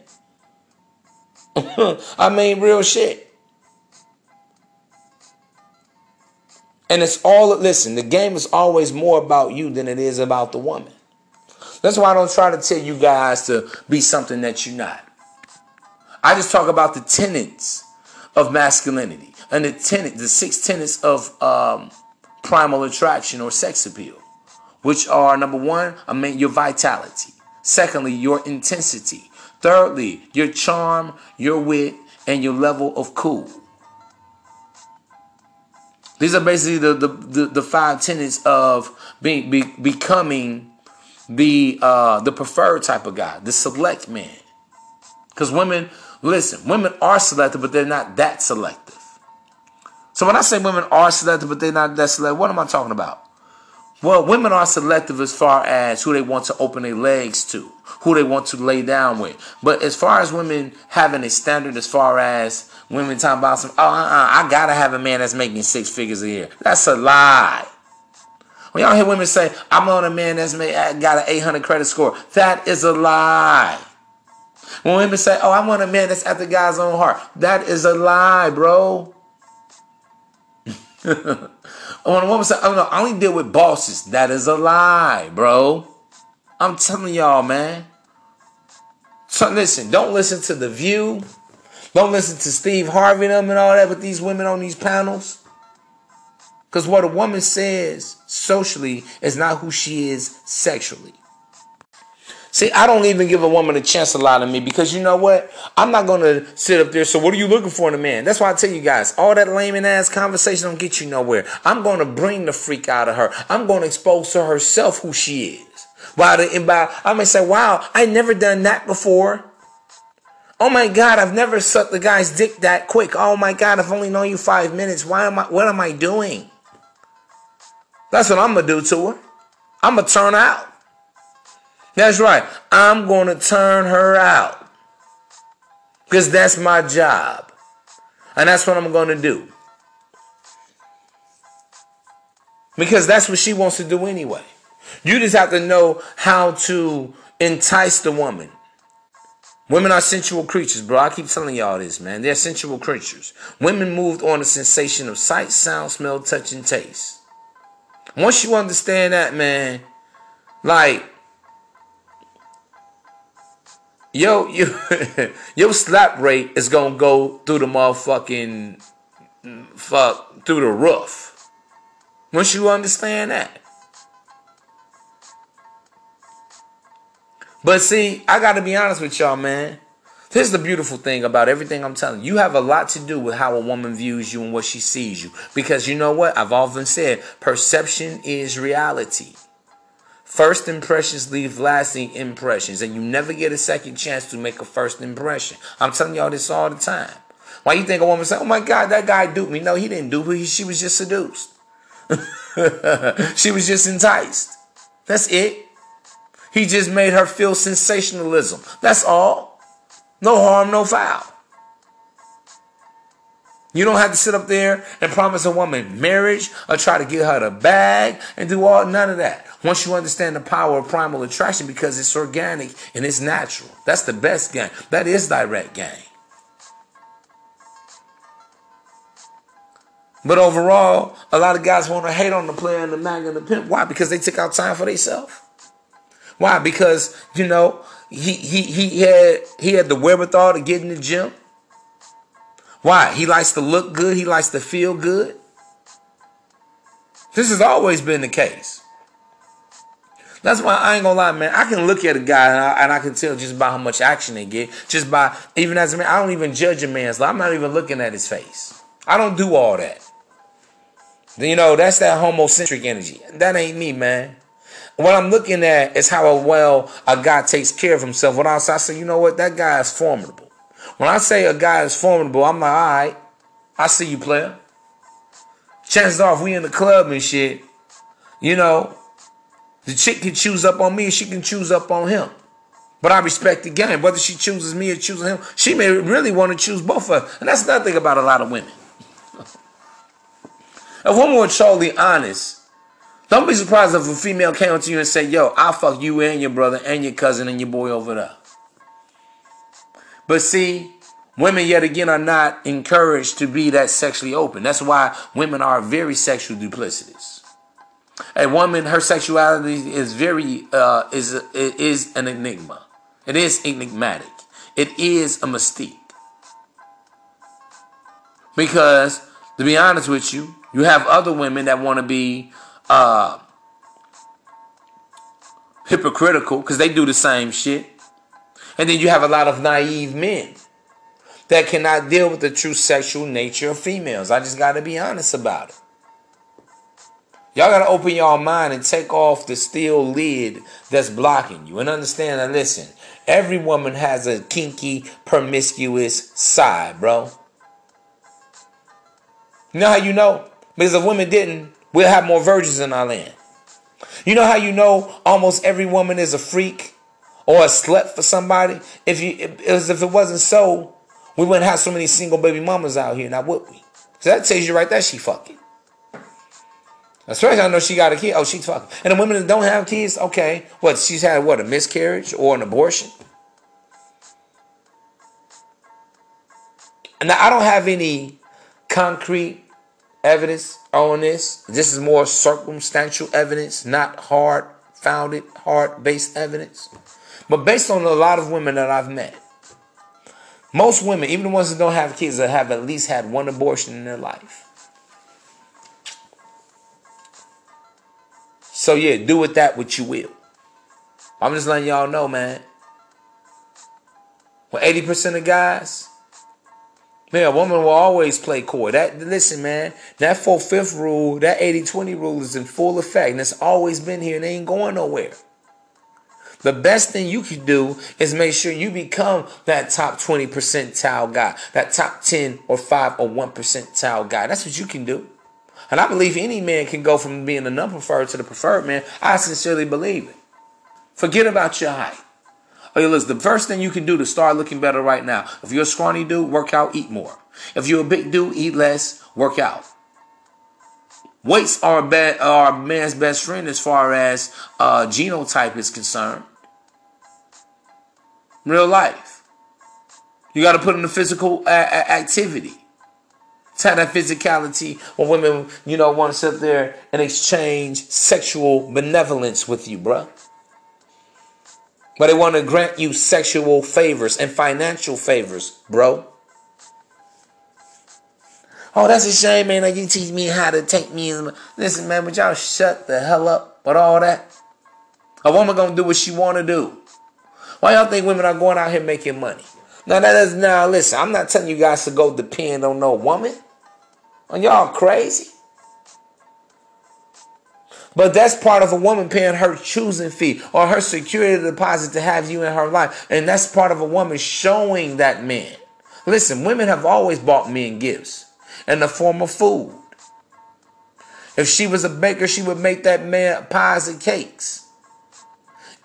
I mean, real shit. And it's all listen. The game is always more about you than it is about the woman. That's why I don't try to tell you guys to be something that you're not. I just talk about the tenets of masculinity and the tenet, the six tenets of um, primal attraction or sex appeal, which are number one, I mean your vitality. Secondly, your intensity. Thirdly, your charm, your wit, and your level of cool. These are basically the the, the, the five tenets of being be, becoming the uh, the preferred type of guy, the select man. Because women, listen, women are selective, but they're not that selective. So when I say women are selective, but they're not that selective, what am I talking about? Well, women are selective as far as who they want to open their legs to, who they want to lay down with. But as far as women having a standard, as far as women talking about some, oh, uh-uh, I gotta have a man that's making six figures a year. That's a lie. When y'all hear women say, I'm on a man that's made, got an 800 credit score, that is a lie. When women say, oh, I want a man that's at the guy's own heart, that is a lie, bro. when a woman oh I only deal with bosses, that is a lie, bro. I'm telling y'all, man. So listen, don't listen to The View. Don't listen to Steve Harvey and them and all that with these women on these panels. Because what a woman says socially is not who she is sexually. See, I don't even give a woman a chance to lie to me because you know what? I'm not to sit up there. So, what are you looking for in a man? That's why I tell you guys, all that lame and ass conversation don't get you nowhere. I'm to bring the freak out of her. I'm to expose to herself who she is. By the, by, I may say, wow, I never done that before. Oh my God, I've never sucked the guy's dick that quick. Oh my God, I've only known you five minutes. Why am I, what am I doing? That's what I'm to do to her. I'm to turn out. That's right. I'm going to turn her out. Because that's my job. And that's what I'm going to do. Because that's what she wants to do anyway. You just have to know how to entice the woman. Women are sensual creatures, bro. I keep telling y'all this, man. They're sensual creatures. Women moved on the sensation of sight, sound, smell, touch, and taste. Once you understand that, man, like yo, you, your slap rate is gonna go through the motherfucking fuck through the roof. Once you understand that. But see, I gotta be honest with y'all, man. This is the beautiful thing about everything I'm telling you. You have a lot to do with how a woman views you and what she sees you. Because you know what? I've often said perception is reality. First impressions leave lasting impressions, and you never get a second chance to make a first impression. I'm telling y'all this all the time. Why you think a woman say, "Oh my God, that guy duped me"? No, he didn't dupe me. She was just seduced. she was just enticed. That's it. He just made her feel sensationalism. That's all. No harm, no foul. You don't have to sit up there and promise a woman marriage or try to get her the bag and do all none of that. Once you understand the power of primal attraction because it's organic and it's natural. That's the best game. That is direct game. But overall, a lot of guys want to hate on the player and the mag and the pimp. Why? Because they took out time for themselves. Why? Because, you know, he, he, he had he had the wherewithal to get in the gym. Why? He likes to look good. He likes to feel good. This has always been the case. That's why I ain't gonna lie, man. I can look at a guy and I, and I, can tell just by how much action they get. Just by even as a man, I don't even judge a man's life. I'm not even looking at his face. I don't do all that. You know, that's that homocentric energy. That ain't me, man. What I'm looking at is how well a guy takes care of himself. When I say, you know what, that guy is formidable. When I say a guy is formidable, I'm like, all right, I see you, player. Chances if we in the club and shit, you know, the chick can choose up on me, she can choose up on him. But I respect the game. Whether she chooses me or chooses him, she may really want to choose both of us. And that's another thing about a lot of women. if women were totally honest, don't be surprised if a female came to you and said, Yo, I'll fuck you and your brother and your cousin and your boy over there. But see, women yet again are not encouraged to be that sexually open. That's why women are very sexual duplicitous. A woman, her sexuality is very uh, is is an enigma. It is enigmatic. It is a mystique. Because to be honest with you, you have other women that want to be uh, hypocritical because they do the same shit. And then you have a lot of naive men that cannot deal with the true sexual nature of females. I just got to be honest about it. Y'all got to open your mind and take off the steel lid that's blocking you and understand that, listen, every woman has a kinky, promiscuous side, bro. You know how you know? Because if women didn't, we'll have more virgins in our land. You know how you know almost every woman is a freak or a slut for somebody? If you if, if it wasn't so, we wouldn't have so many single baby mamas out here, now would we? So that tells you right there she fucking. Especially I know she got a kid. Oh, she's fucking. And the women that don't have kids, okay. What, she's had what, a miscarriage or an abortion? Now I don't have any concrete evidence on this. This is more circumstantial evidence, not hard founded, hard based evidence. But based on a lot of women that I've met, most women, even the ones that don't have kids, that have at least had one abortion in their life. So yeah, do with that what you will. I'm just letting y'all know, man. Well, 80% of guys, Man, a woman will always play coy. That listen, man, that four fifth rule, that 80-20 rule is in full effect. And it's always been here and it ain't going nowhere. The best thing you can do is make sure you become that top 20 percentile guy, that top 10 or 5 or 1 percentile guy. That's what you can do. And I believe any man can go from being the non preferred to the preferred man. I sincerely believe it. Forget about your height. Okay, listen, the first thing you can do to start looking better right now, if you're a scrawny dude, work out, eat more. If you're a big dude, eat less, work out. Weights are a, bad, are a man's best friend as far as uh, genotype is concerned. Real life. You got to put in the physical a- a- activity. How that physicality when women, you know, want to sit there and exchange sexual benevolence with you, bruh. But they want to grant you sexual favors and financial favors, bro. Oh, that's a shame, man. Like you teach me how to take me. In. Listen, man, but y'all shut the hell up with all that. A woman gonna do what she wanna do. Why y'all think women are going out here making money? Now that is now listen, I'm not telling you guys to go depend on no woman. Are y'all crazy? But that's part of a woman paying her choosing fee or her security deposit to have you in her life. And that's part of a woman showing that man. Listen, women have always bought men gifts in the form of food. If she was a baker, she would make that man pies and cakes.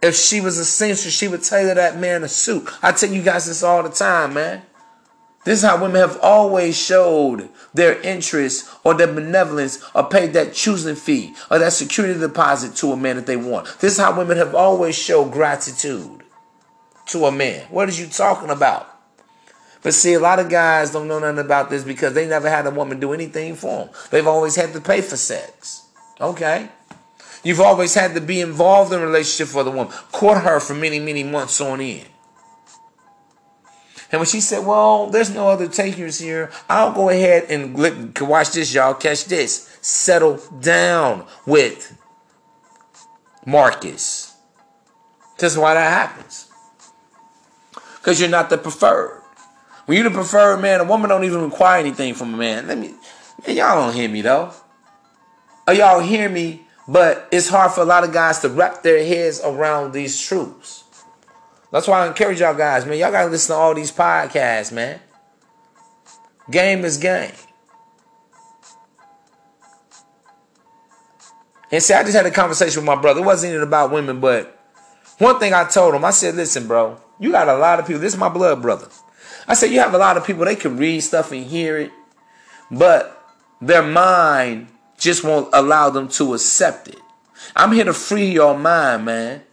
If she was a seamstress, she would tailor that man a suit. I tell you guys this all the time, man. This is how women have always showed their interest or their benevolence or paid that choosing fee or that security deposit to a man that they want. This is how women have always showed gratitude to a man. What are you talking about? But see, a lot of guys don't know nothing about this because they never had a woman do anything for them. They've always had to pay for sex. Okay. You've always had to be involved in a relationship for the woman. Court her for many, many months on end. And when she said, Well, there's no other takers here, I'll go ahead and look, watch this, y'all. Catch this. Settle down with Marcus. This is why that happens. Because you're not the preferred. When you're the preferred man, a woman don't even require anything from a man. Let me, y'all don't hear me though. Or y'all hear me, but it's hard for a lot of guys to wrap their heads around these truths. That's why I encourage y'all guys, man. Y'all gotta listen to all these podcasts, man. Game is game. And see, I just had a conversation with my brother. It wasn't even about women, but one thing I told him, I said, listen, bro, you got a lot of people. This is my blood brother. I said, you have a lot of people, they can read stuff and hear it, but their mind just won't allow them to accept it. I'm here to free your mind, man.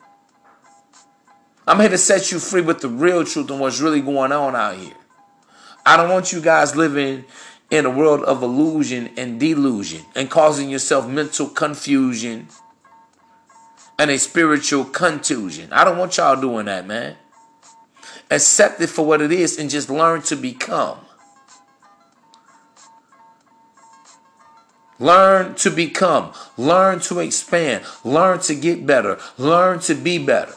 I'm here to set you free with the real truth and what's really going on out here. I don't want you guys living in a world of illusion and delusion and causing yourself mental confusion and a spiritual contusion. I don't want y'all doing that, man. Accept it for what it is and just learn to become. Learn to become. Learn to expand. Learn to get better. Learn to be better.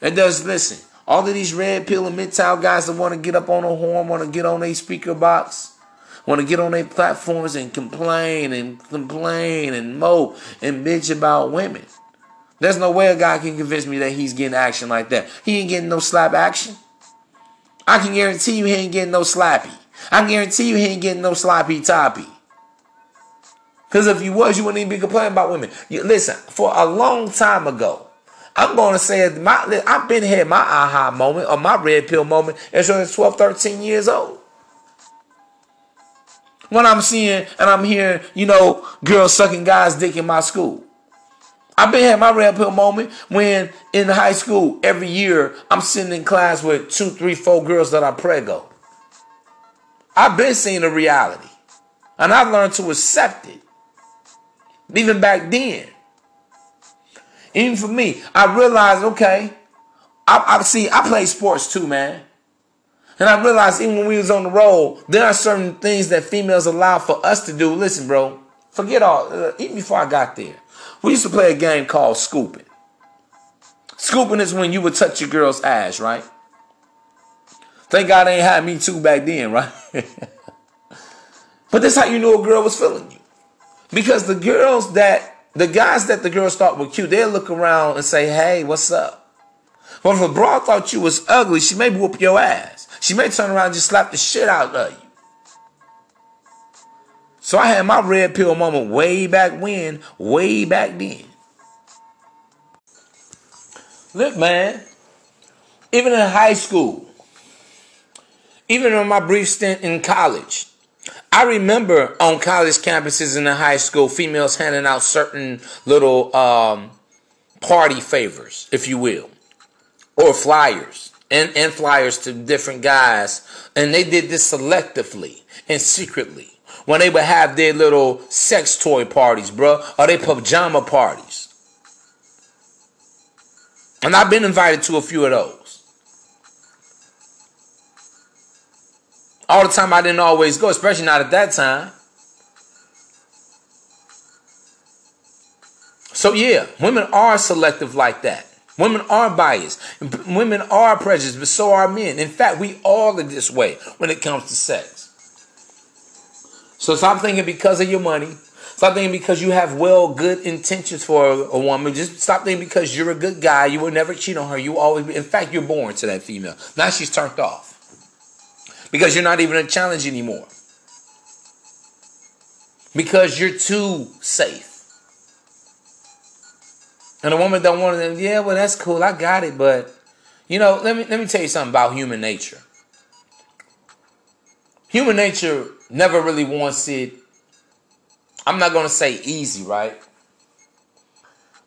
And does listen, all of these red pill and MGTOW guys that want to get up on a horn, want to get on a speaker box, want to get on their platforms and complain and complain and mope and bitch about women. There's no way a guy can convince me that he's getting action like that. He ain't getting no slap action. I can guarantee you he ain't getting no slappy. I can guarantee you he ain't getting no sloppy toppy. Because if you was, you wouldn't even be complaining about women. You, listen, for a long time ago, I'm going to say my, I've been here, my aha moment or my red pill moment as young as 12, 13 years old. When I'm seeing and I'm hearing, you know, girls sucking guys' dick in my school. I've been had my red pill moment when in high school every year I'm sitting in class with two, three, four girls that I prego. I've been seeing the reality. And I've learned to accept it. Even back then. Even for me, I realized, okay, I, I see I play sports too, man. And I realized even when we was on the road, there are certain things that females allow for us to do. Listen, bro, forget all, uh, even before I got there, we used to play a game called scooping. Scooping is when you would touch your girl's ass, right? Thank God they ain't had me too back then, right? but that's how you knew a girl was feeling you. Because the girls that the guys that the girls thought were cute, they'll look around and say, hey, what's up? But if a broad thought you was ugly, she may whoop your ass. She may turn around and just slap the shit out of you. So I had my red pill moment way back when, way back then. Look, man, even in high school, even in my brief stint in college, I remember on college campuses and in high school, females handing out certain little um, party favors, if you will, or flyers, and, and flyers to different guys. And they did this selectively and secretly when they would have their little sex toy parties, bro, or their pajama parties. And I've been invited to a few of those. All the time I didn't always go, especially not at that time. So yeah, women are selective like that. Women are biased. Women are prejudiced, but so are men. In fact, we all are this way when it comes to sex. So stop thinking because of your money. Stop thinking because you have well good intentions for a woman. Just stop thinking because you're a good guy. You will never cheat on her. You always be. In fact, you're born to that female. Now she's turned off because you're not even a challenge anymore. Because you're too safe. And a woman don't want to, yeah, well, that's cool. I got it. But, you know, let me, let me tell you something about human nature. Human nature never really wants it, I'm not going to say easy, right?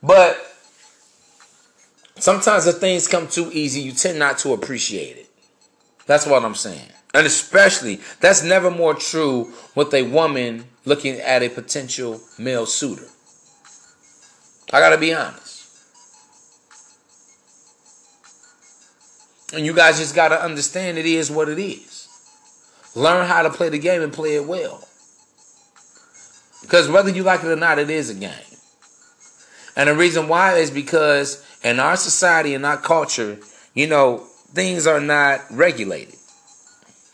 But sometimes if things come too easy, you tend not to appreciate it. That's what I'm saying. And especially, that's never more true with a woman looking at a potential male suitor. I gotta be honest. And you guys just gotta understand it is what it is. Learn how to play the game and play it well. Because whether you like it or not, it is a game. And the reason why is because in our society and our culture, you know, things are not regulated.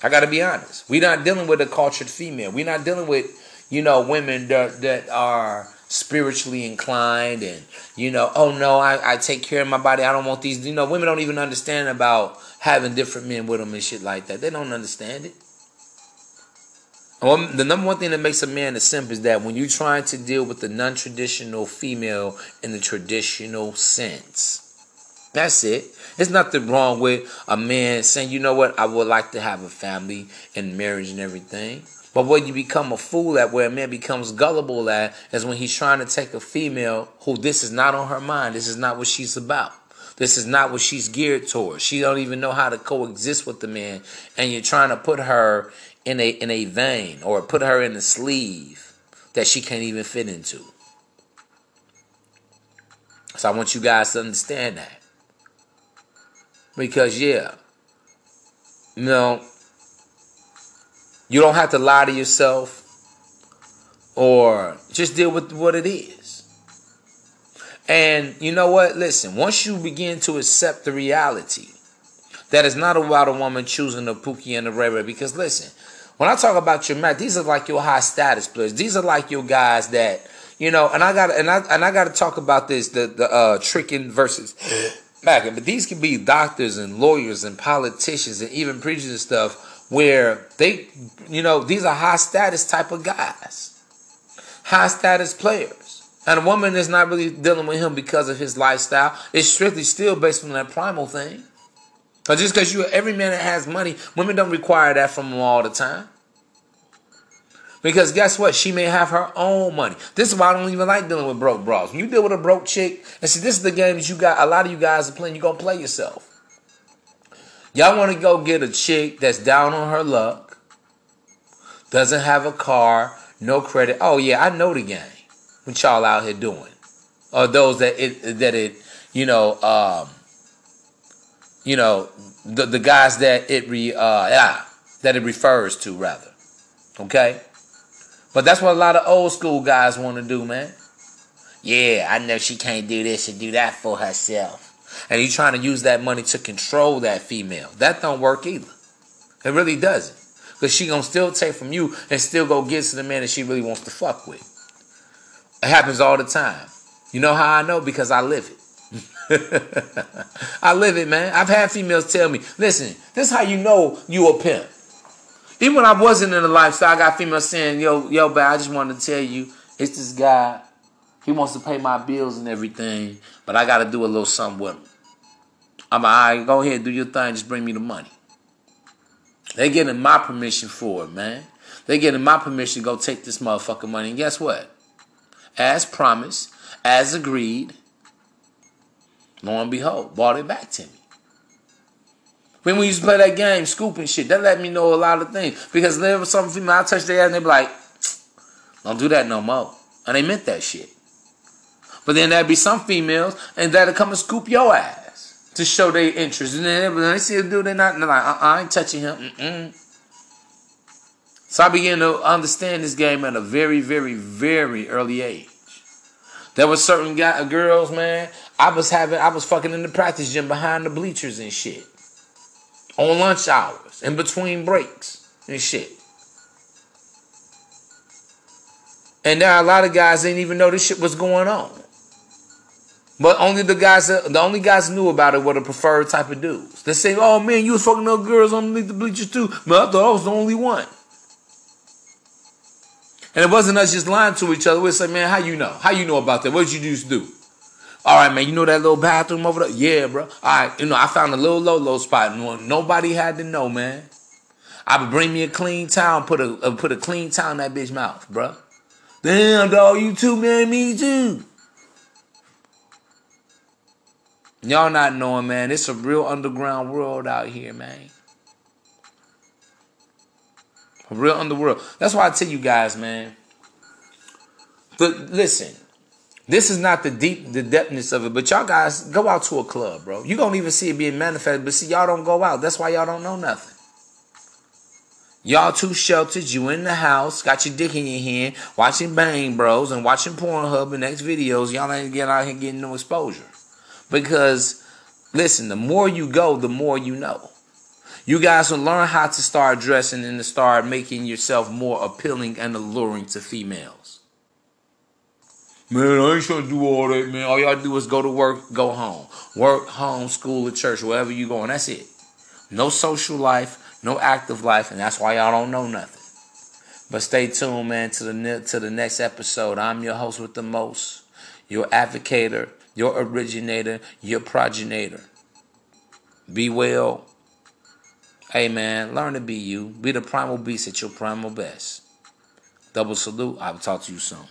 I got to be honest. We're not dealing with a cultured female. We're not dealing with, you know, women that, that are spiritually inclined and, you know, oh no, I, I take care of my body. I don't want these. You know, women don't even understand about having different men with them and shit like that. They don't understand it. Well, the number one thing that makes a man a simp is that when you're trying to deal with the non traditional female in the traditional sense, that's it. There's nothing wrong with a man saying, you know what, I would like to have a family and marriage and everything. But what you become a fool at, where a man becomes gullible at, is when he's trying to take a female who this is not on her mind. This is not what she's about. This is not what she's geared towards. She don't even know how to coexist with the man, and you're trying to put her in a in a vein or put her in a sleeve that she can't even fit into. So I want you guys to understand that. Because yeah, you know, you don't have to lie to yourself or just deal with what it is. And you know what? Listen, once you begin to accept the reality that it's not about a woman choosing a Pookie and a Ray because listen, when I talk about your man, these are like your high status players. These are like your guys that, you know, and I got and I and I got to talk about this the the uh tricking versus back. But these can be doctors and lawyers and politicians and even preachers and stuff where they, you know, these are high status type of guys. high status players. And a woman is not really dealing with him because of his lifestyle. It's strictly still based on that primal thing. But just because you every man that has money, women don't require that from them all the time. Because guess what? She may have her own money. This is why I don't even like dealing with broke bras. When you deal with a broke chick, and see, this is the game that you got. A lot of you guys are playing. You're gonna play yourself. Y'all want to go get a chick that's down on her luck, doesn't have a car, no credit. Oh yeah, I know the game. What y'all out here doing? Or those that it that it, you know, um, you know, the the guys that it re uh yeah, that it refers to rather. Okay? But that's what a lot of old school guys want to do, man. Yeah, I know she can't do this and do that for herself. And you trying to use that money to control that female. That don't work either. It really doesn't. Because she gonna still take from you and still go get to the man that she really wants to fuck with. It happens all the time. You know how I know? Because I live it. I live it, man. I've had females tell me, listen, this is how you know you a pimp. Even when I wasn't in the lifestyle, I got females saying, yo, yo, but I just wanted to tell you, it's this guy. He wants to pay my bills and everything, but I got to do a little something with him. I'm like, all right, go ahead, do your thing, just bring me the money. They getting my permission for it, man. They getting my permission to go take this motherfucking money. And guess what? As promised, as agreed, lo and behold, bought it back to me. When we used to play that game, scooping shit, that let me know a lot of things. Because there was some female I touched their ass and they be like, don't do that no more. And they meant that shit. But then there'd be some females and that'll come and scoop your ass to show their interest. And then when they see a dude, they're not they're like, uh-uh, I ain't touching him. Mm-mm. So I began to understand this game at a very, very, very early age. There was certain guy, uh, girls, man. I was having, I was fucking in the practice gym behind the bleachers and shit, on lunch hours, in between breaks and shit. And there are a lot of guys didn't even know this shit was going on. But only the guys, that, the only guys knew about it were the preferred type of dudes. They say, "Oh man, you was fucking up girls underneath the bleachers too." But I thought I was the only one. And it wasn't us just lying to each other. We'd say, "Man, how you know? How you know about that? What did you just do?" All right, man. You know that little bathroom over there? Yeah, bro. All right. You know, I found a little low low spot, nobody had to know, man. I would bring me a clean towel, put a uh, put a clean towel in that bitch mouth, bro. Damn, dog, you too, man. Me too. Y'all not knowing, man. It's a real underground world out here, man. A real underworld. That's why I tell you guys, man. But listen, this is not the deep, the depthness of it. But y'all guys go out to a club, bro. You don't even see it being manifested. But see, y'all don't go out. That's why y'all don't know nothing. Y'all too sheltered. You in the house, got your dick in your hand, watching Bang Bros and watching Pornhub and XVideos. Y'all ain't getting out here getting no exposure. Because, listen, the more you go, the more you know. You guys will learn how to start dressing and to start making yourself more appealing and alluring to females. Man, I ain't trying to do all that, man. All y'all do is go to work, go home. Work, home, school, or church, wherever you going. That's it. No social life, no active life, and that's why y'all don't know nothing. But stay tuned, man, to the to the next episode. I'm your host with the most, your advocator, your originator, your progenitor. Be well. Hey man, learn to be you. Be the primal beast at your primal best. Double salute. I will talk to you soon.